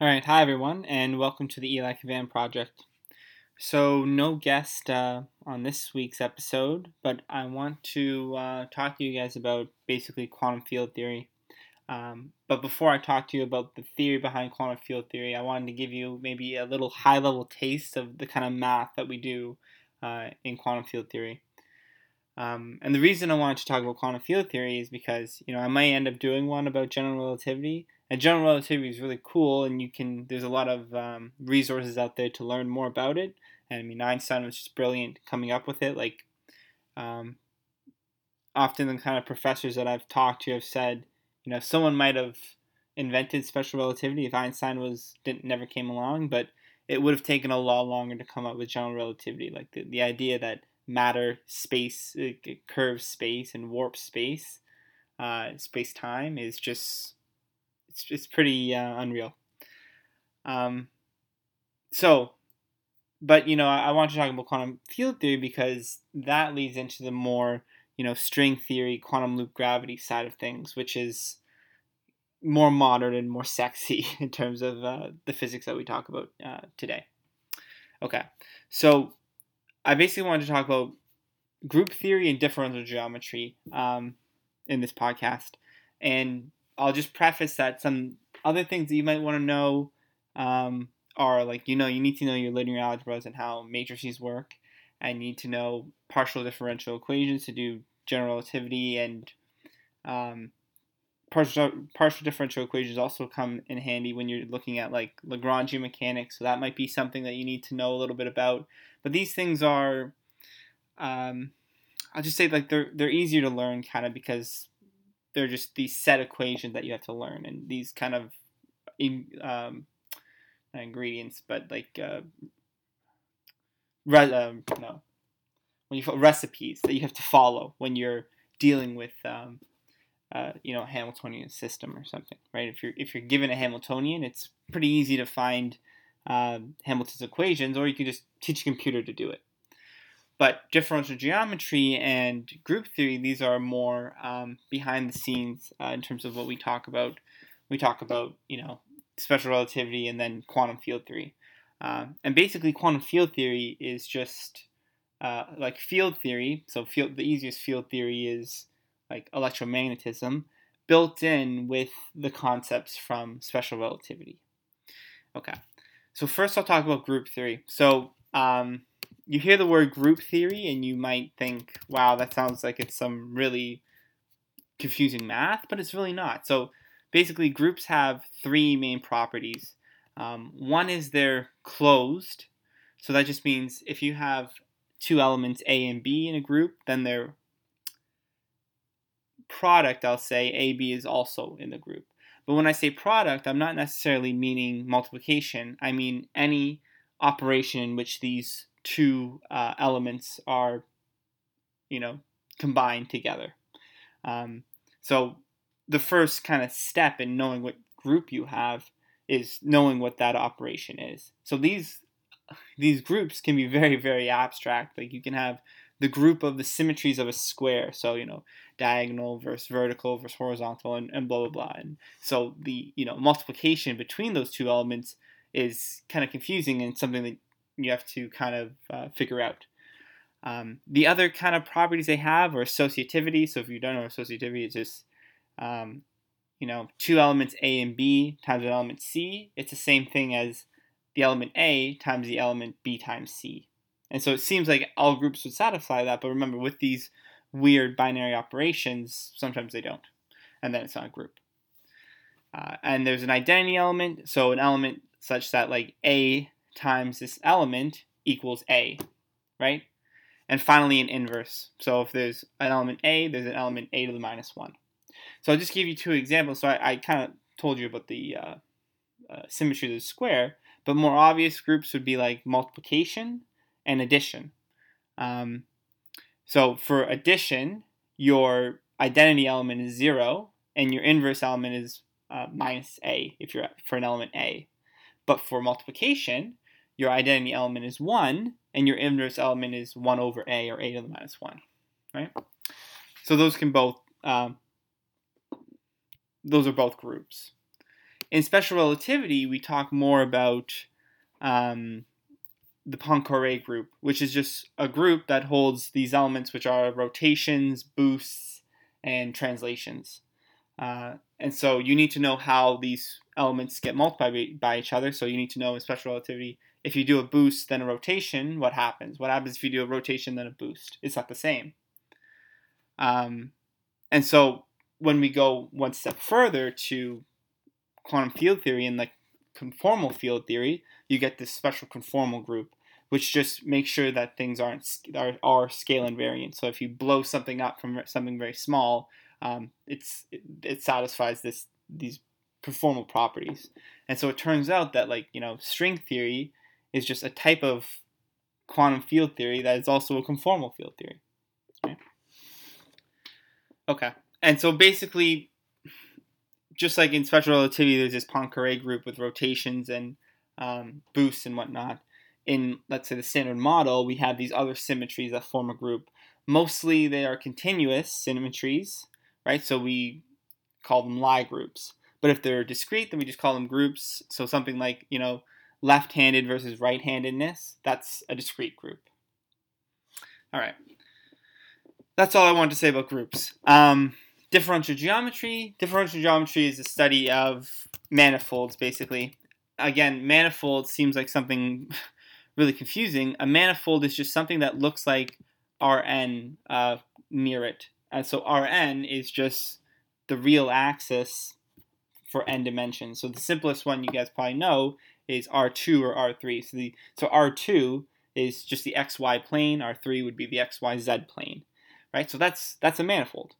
All right, hi everyone, and welcome to the Eli Cavan Project. So, no guest uh, on this week's episode, but I want to uh, talk to you guys about basically quantum field theory. Um, but before I talk to you about the theory behind quantum field theory, I wanted to give you maybe a little high level taste of the kind of math that we do uh, in quantum field theory. Um, and the reason I wanted to talk about quantum field theory is because you know I might end up doing one about general relativity, and general relativity is really cool, and you can there's a lot of um, resources out there to learn more about it. And I mean Einstein was just brilliant coming up with it. Like um, often the kind of professors that I've talked to have said, you know, someone might have invented special relativity if Einstein was didn't never came along, but it would have taken a lot longer to come up with general relativity. Like the, the idea that matter, space, uh, curved space, and warp space, uh, space time is just it's it's pretty uh, unreal. Um, so, but you know, I, I want to talk about quantum field theory because that leads into the more you know string theory, quantum loop gravity side of things, which is more modern and more sexy in terms of uh, the physics that we talk about uh, today. Okay, so I basically wanted to talk about group theory and differential geometry um, in this podcast. And I'll just preface that some other things that you might want to know um, are like, you know, you need to know your linear algebras and how matrices work, and need to know partial differential equations to do general relativity and um, partial, partial differential equations also come in handy when you're looking at like Lagrangian mechanics. So that might be something that you need to know a little bit about. But these things are, um, I'll just say like they're they're easier to learn kind of because they're just these set equations that you have to learn and these kind of in, um, ingredients, but like uh, re- um, no, when you recipes that you have to follow when you're dealing with um, uh, you know Hamiltonian system or something, right? If you're if you're given a Hamiltonian, it's pretty easy to find um, Hamilton's equations, or you can just teach a computer to do it. But differential geometry and group theory, these are more um, behind the scenes uh, in terms of what we talk about. We talk about, you know, special relativity and then quantum field theory. Um, and basically, quantum field theory is just uh, like field theory. So, field, the easiest field theory is like electromagnetism, built in with the concepts from special relativity. Okay, so first I'll talk about group theory. So um, you hear the word group theory and you might think, wow, that sounds like it's some really confusing math, but it's really not. So basically, groups have three main properties. Um, one is they're closed. So that just means if you have two elements A and B in a group, then their product, I'll say AB is also in the group. But when I say product, I'm not necessarily meaning multiplication. I mean any operation in which these two uh, elements are, you know, combined together. Um, so the first kind of step in knowing what group you have is knowing what that operation is. So these these groups can be very very abstract. Like you can have the group of the symmetries of a square. So, you know, diagonal versus vertical versus horizontal and, and blah, blah, blah. And so the, you know, multiplication between those two elements is kind of confusing and something that you have to kind of uh, figure out. Um, the other kind of properties they have are associativity. So if you don't know associativity, it's just, um, you know, two elements A and B times an element C. It's the same thing as the element A times the element B times C. And so it seems like all groups would satisfy that, but remember, with these weird binary operations, sometimes they don't. And then it's not a group. Uh, and there's an identity element, so an element such that like A times this element equals A, right? And finally, an inverse. So if there's an element A, there's an element A to the minus 1. So I'll just give you two examples. So I, I kind of told you about the uh, uh, symmetry of the square, but more obvious groups would be like multiplication and addition. Um, so for addition, your identity element is 0, and your inverse element is uh, minus a if you're for an element a. But for multiplication, your identity element is 1, and your inverse element is 1 over a, or a to the minus 1. Right? So those can both, um, those are both groups. In special relativity, we talk more about um, the Poincare group, which is just a group that holds these elements, which are rotations, boosts, and translations. Uh, and so you need to know how these elements get multiplied by each other. So you need to know in special relativity, if you do a boost then a rotation, what happens? What happens if you do a rotation then a boost? It's not the same. Um, and so when we go one step further to quantum field theory and like conformal field theory, you get this special conformal group, which just makes sure that things aren't are, are scale invariant. So if you blow something up from something very small, um, it's it, it satisfies this these conformal properties. And so it turns out that like you know string theory is just a type of quantum field theory that is also a conformal field theory. Okay. Okay. And so basically, just like in special relativity, there's this Poincare group with rotations and um, boosts and whatnot. In let's say the standard model, we have these other symmetries that form a group. Mostly, they are continuous symmetries, right? So we call them Lie groups. But if they're discrete, then we just call them groups. So something like you know left-handed versus right-handedness, that's a discrete group. All right. That's all I wanted to say about groups. Um, differential geometry. Differential geometry is the study of manifolds, basically. Again, manifold seems like something really confusing. A manifold is just something that looks like Rn uh, near it. And so Rn is just the real axis for n dimensions. So the simplest one you guys probably know is R2 or R3. So the so R2 is just the xy plane. R3 would be the xyz plane, right? So that's that's a manifold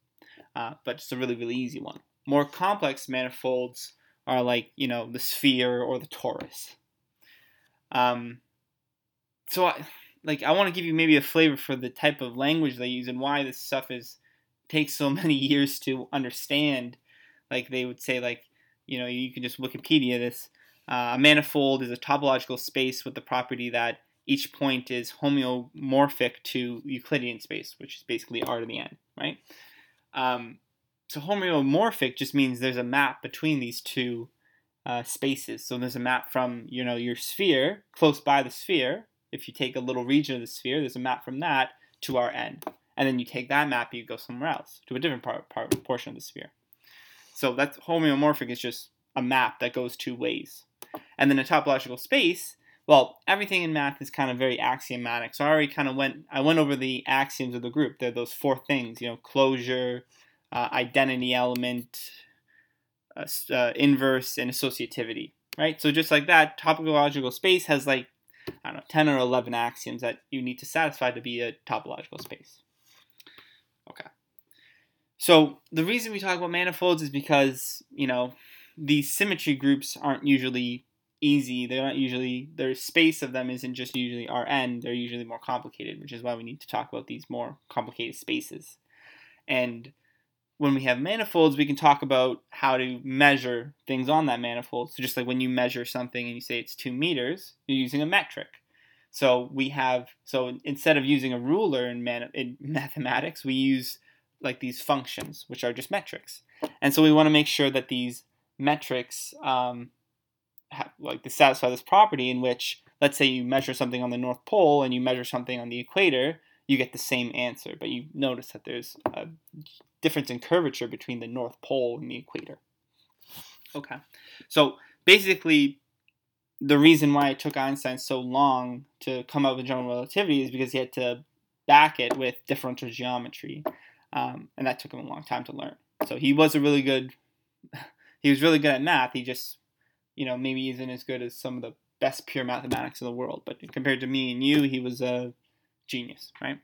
uh, but it's a really, really easy one. More complex manifolds are like, you know, the sphere or the torus. Um, so, I, like, I want to give you maybe a flavor for the type of language they use and why this stuff is takes so many years to understand. Like, they would say, like, you know, you can just Wikipedia this. Uh, a manifold is a topological space with the property that each point is homeomorphic to Euclidean space, which is basically R to the n, right? Um, so homeomorphic just means there's a map between these two uh, spaces. So there's a map from you know your sphere close by the sphere. If you take a little region of the sphere, there's a map from that to Rn, and then you take that map, you go somewhere else to a different part, part portion of the sphere. So that's homeomorphic is just a map that goes two ways. And then a topological space well, everything in math is kind of very axiomatic. So I already kind of went, I went over the axioms of the group. They're those four things, you know, closure, uh, identity element, uh, uh, inverse, and associativity, right? So just like that, topological space has like, I don't know, 10 or 11 axioms that you need to satisfy to be a topological space. Okay. So the reason we talk about manifolds is because, you know, these symmetry groups aren't usually easy. They're not usually their space of them isn't just usually Rn. They're usually more complicated, which is why we need to talk about these more complicated spaces. And when we have manifolds, we can talk about how to measure things on that manifold. So just like when you measure something and you say it's two meters, you're using a metric. So we have so instead of using a ruler in, man, in mathematics, we use like these functions, which are just metrics. And so we want to make sure that these metrics um, have, like to satisfy this property in which let's say you measure something on the north pole and you measure something on the equator you get the same answer but you notice that there's a difference in curvature between the north pole and the equator. Okay. So basically the reason why it took einstein so long to come up with general relativity is because he had to back it with differential geometry um, and that took him a long time to learn. So he was a really good he was really good at math he just you know, maybe isn't as good as some of the best pure mathematics in the world. But compared to me and you, he was a genius, right?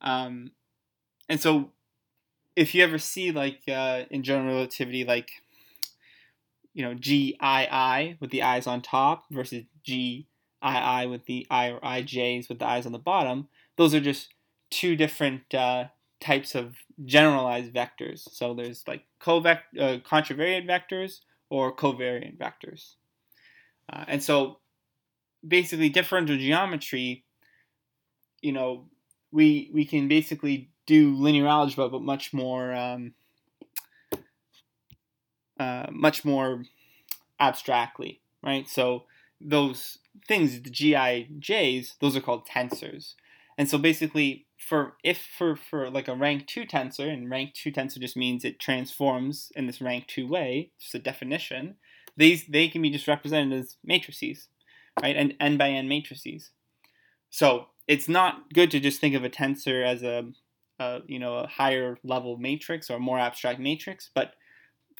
Um, and so, if you ever see like uh, in general relativity, like you know, G I I with the eyes on top versus G I I with the I or I J's with the eyes on the bottom, those are just two different uh, types of generalized vectors. So there's like covect uh, contravariant vectors or covariant vectors. Uh, and so basically differential geometry, you know, we, we can basically do linear algebra, but much more, um, uh, much more abstractly, right? So those things, the GIJs, those are called tensors. And so basically, for if for for like a rank two tensor, and rank two tensor just means it transforms in this rank two way, just a definition. These they can be just represented as matrices, right? And n by n matrices. So it's not good to just think of a tensor as a, a you know a higher level matrix or a more abstract matrix, but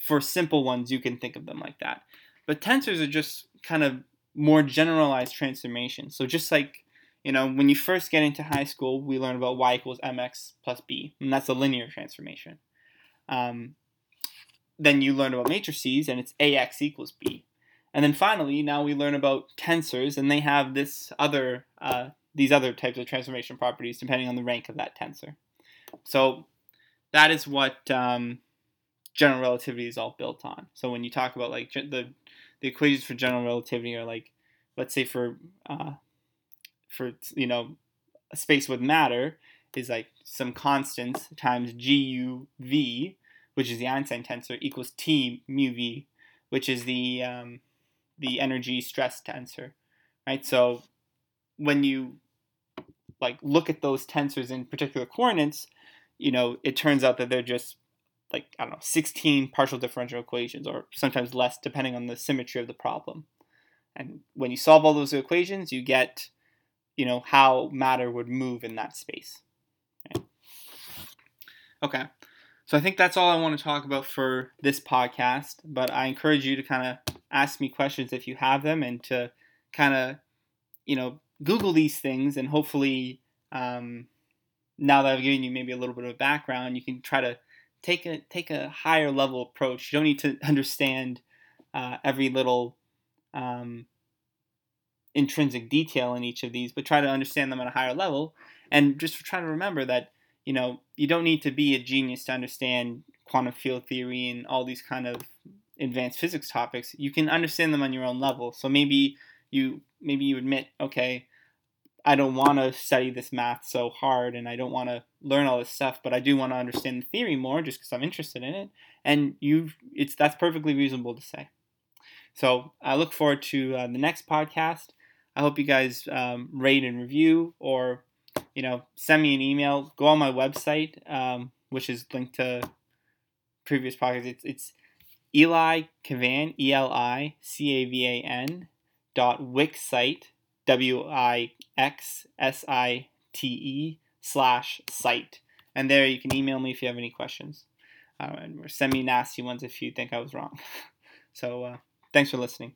for simple ones you can think of them like that. But tensors are just kind of more generalized transformations. So just like you know, when you first get into high school, we learn about y equals mx plus b, and that's a linear transformation. Um, then you learn about matrices, and it's ax equals b. And then finally, now we learn about tensors, and they have this other uh, these other types of transformation properties depending on the rank of that tensor. So that is what um, general relativity is all built on. So when you talk about like the the equations for general relativity are like, let's say for uh, for you know space with matter is like some constants times GUV, which is the Einstein tensor, equals T mu V, which is the um, the energy stress tensor, right? So when you like look at those tensors in particular coordinates, you know, it turns out that they're just like I don't know, 16 partial differential equations or sometimes less depending on the symmetry of the problem. And when you solve all those equations, you get you know, how matter would move in that space. Okay. So I think that's all I want to talk about for this podcast, but I encourage you to kind of ask me questions if you have them and to kind of, you know, Google these things and hopefully um, now that I've given you maybe a little bit of background, you can try to take a take a higher level approach. You don't need to understand uh, every little um, intrinsic detail in each of these, but try to understand them at a higher level. And just try to remember that, you know, you don't need to be a genius to understand quantum field theory and all these kind of advanced physics topics. You can understand them on your own level. So maybe you maybe you admit, okay, I don't want to study this math so hard and I don't want to learn all this stuff, but I do want to understand the theory more just because I'm interested in it. And you it's that's perfectly reasonable to say. So I look forward to uh, the next podcast. I hope you guys um, rate and review or, you know, send me an email. Go on my website, um, which is linked to previous podcasts. It's, it's Eli Cavan, E L I C A V A N dot wixsite, W I X S I T E slash site. And there you can email me if you have any questions. Uh, or send me nasty ones if you think I was wrong. so uh, thanks for listening.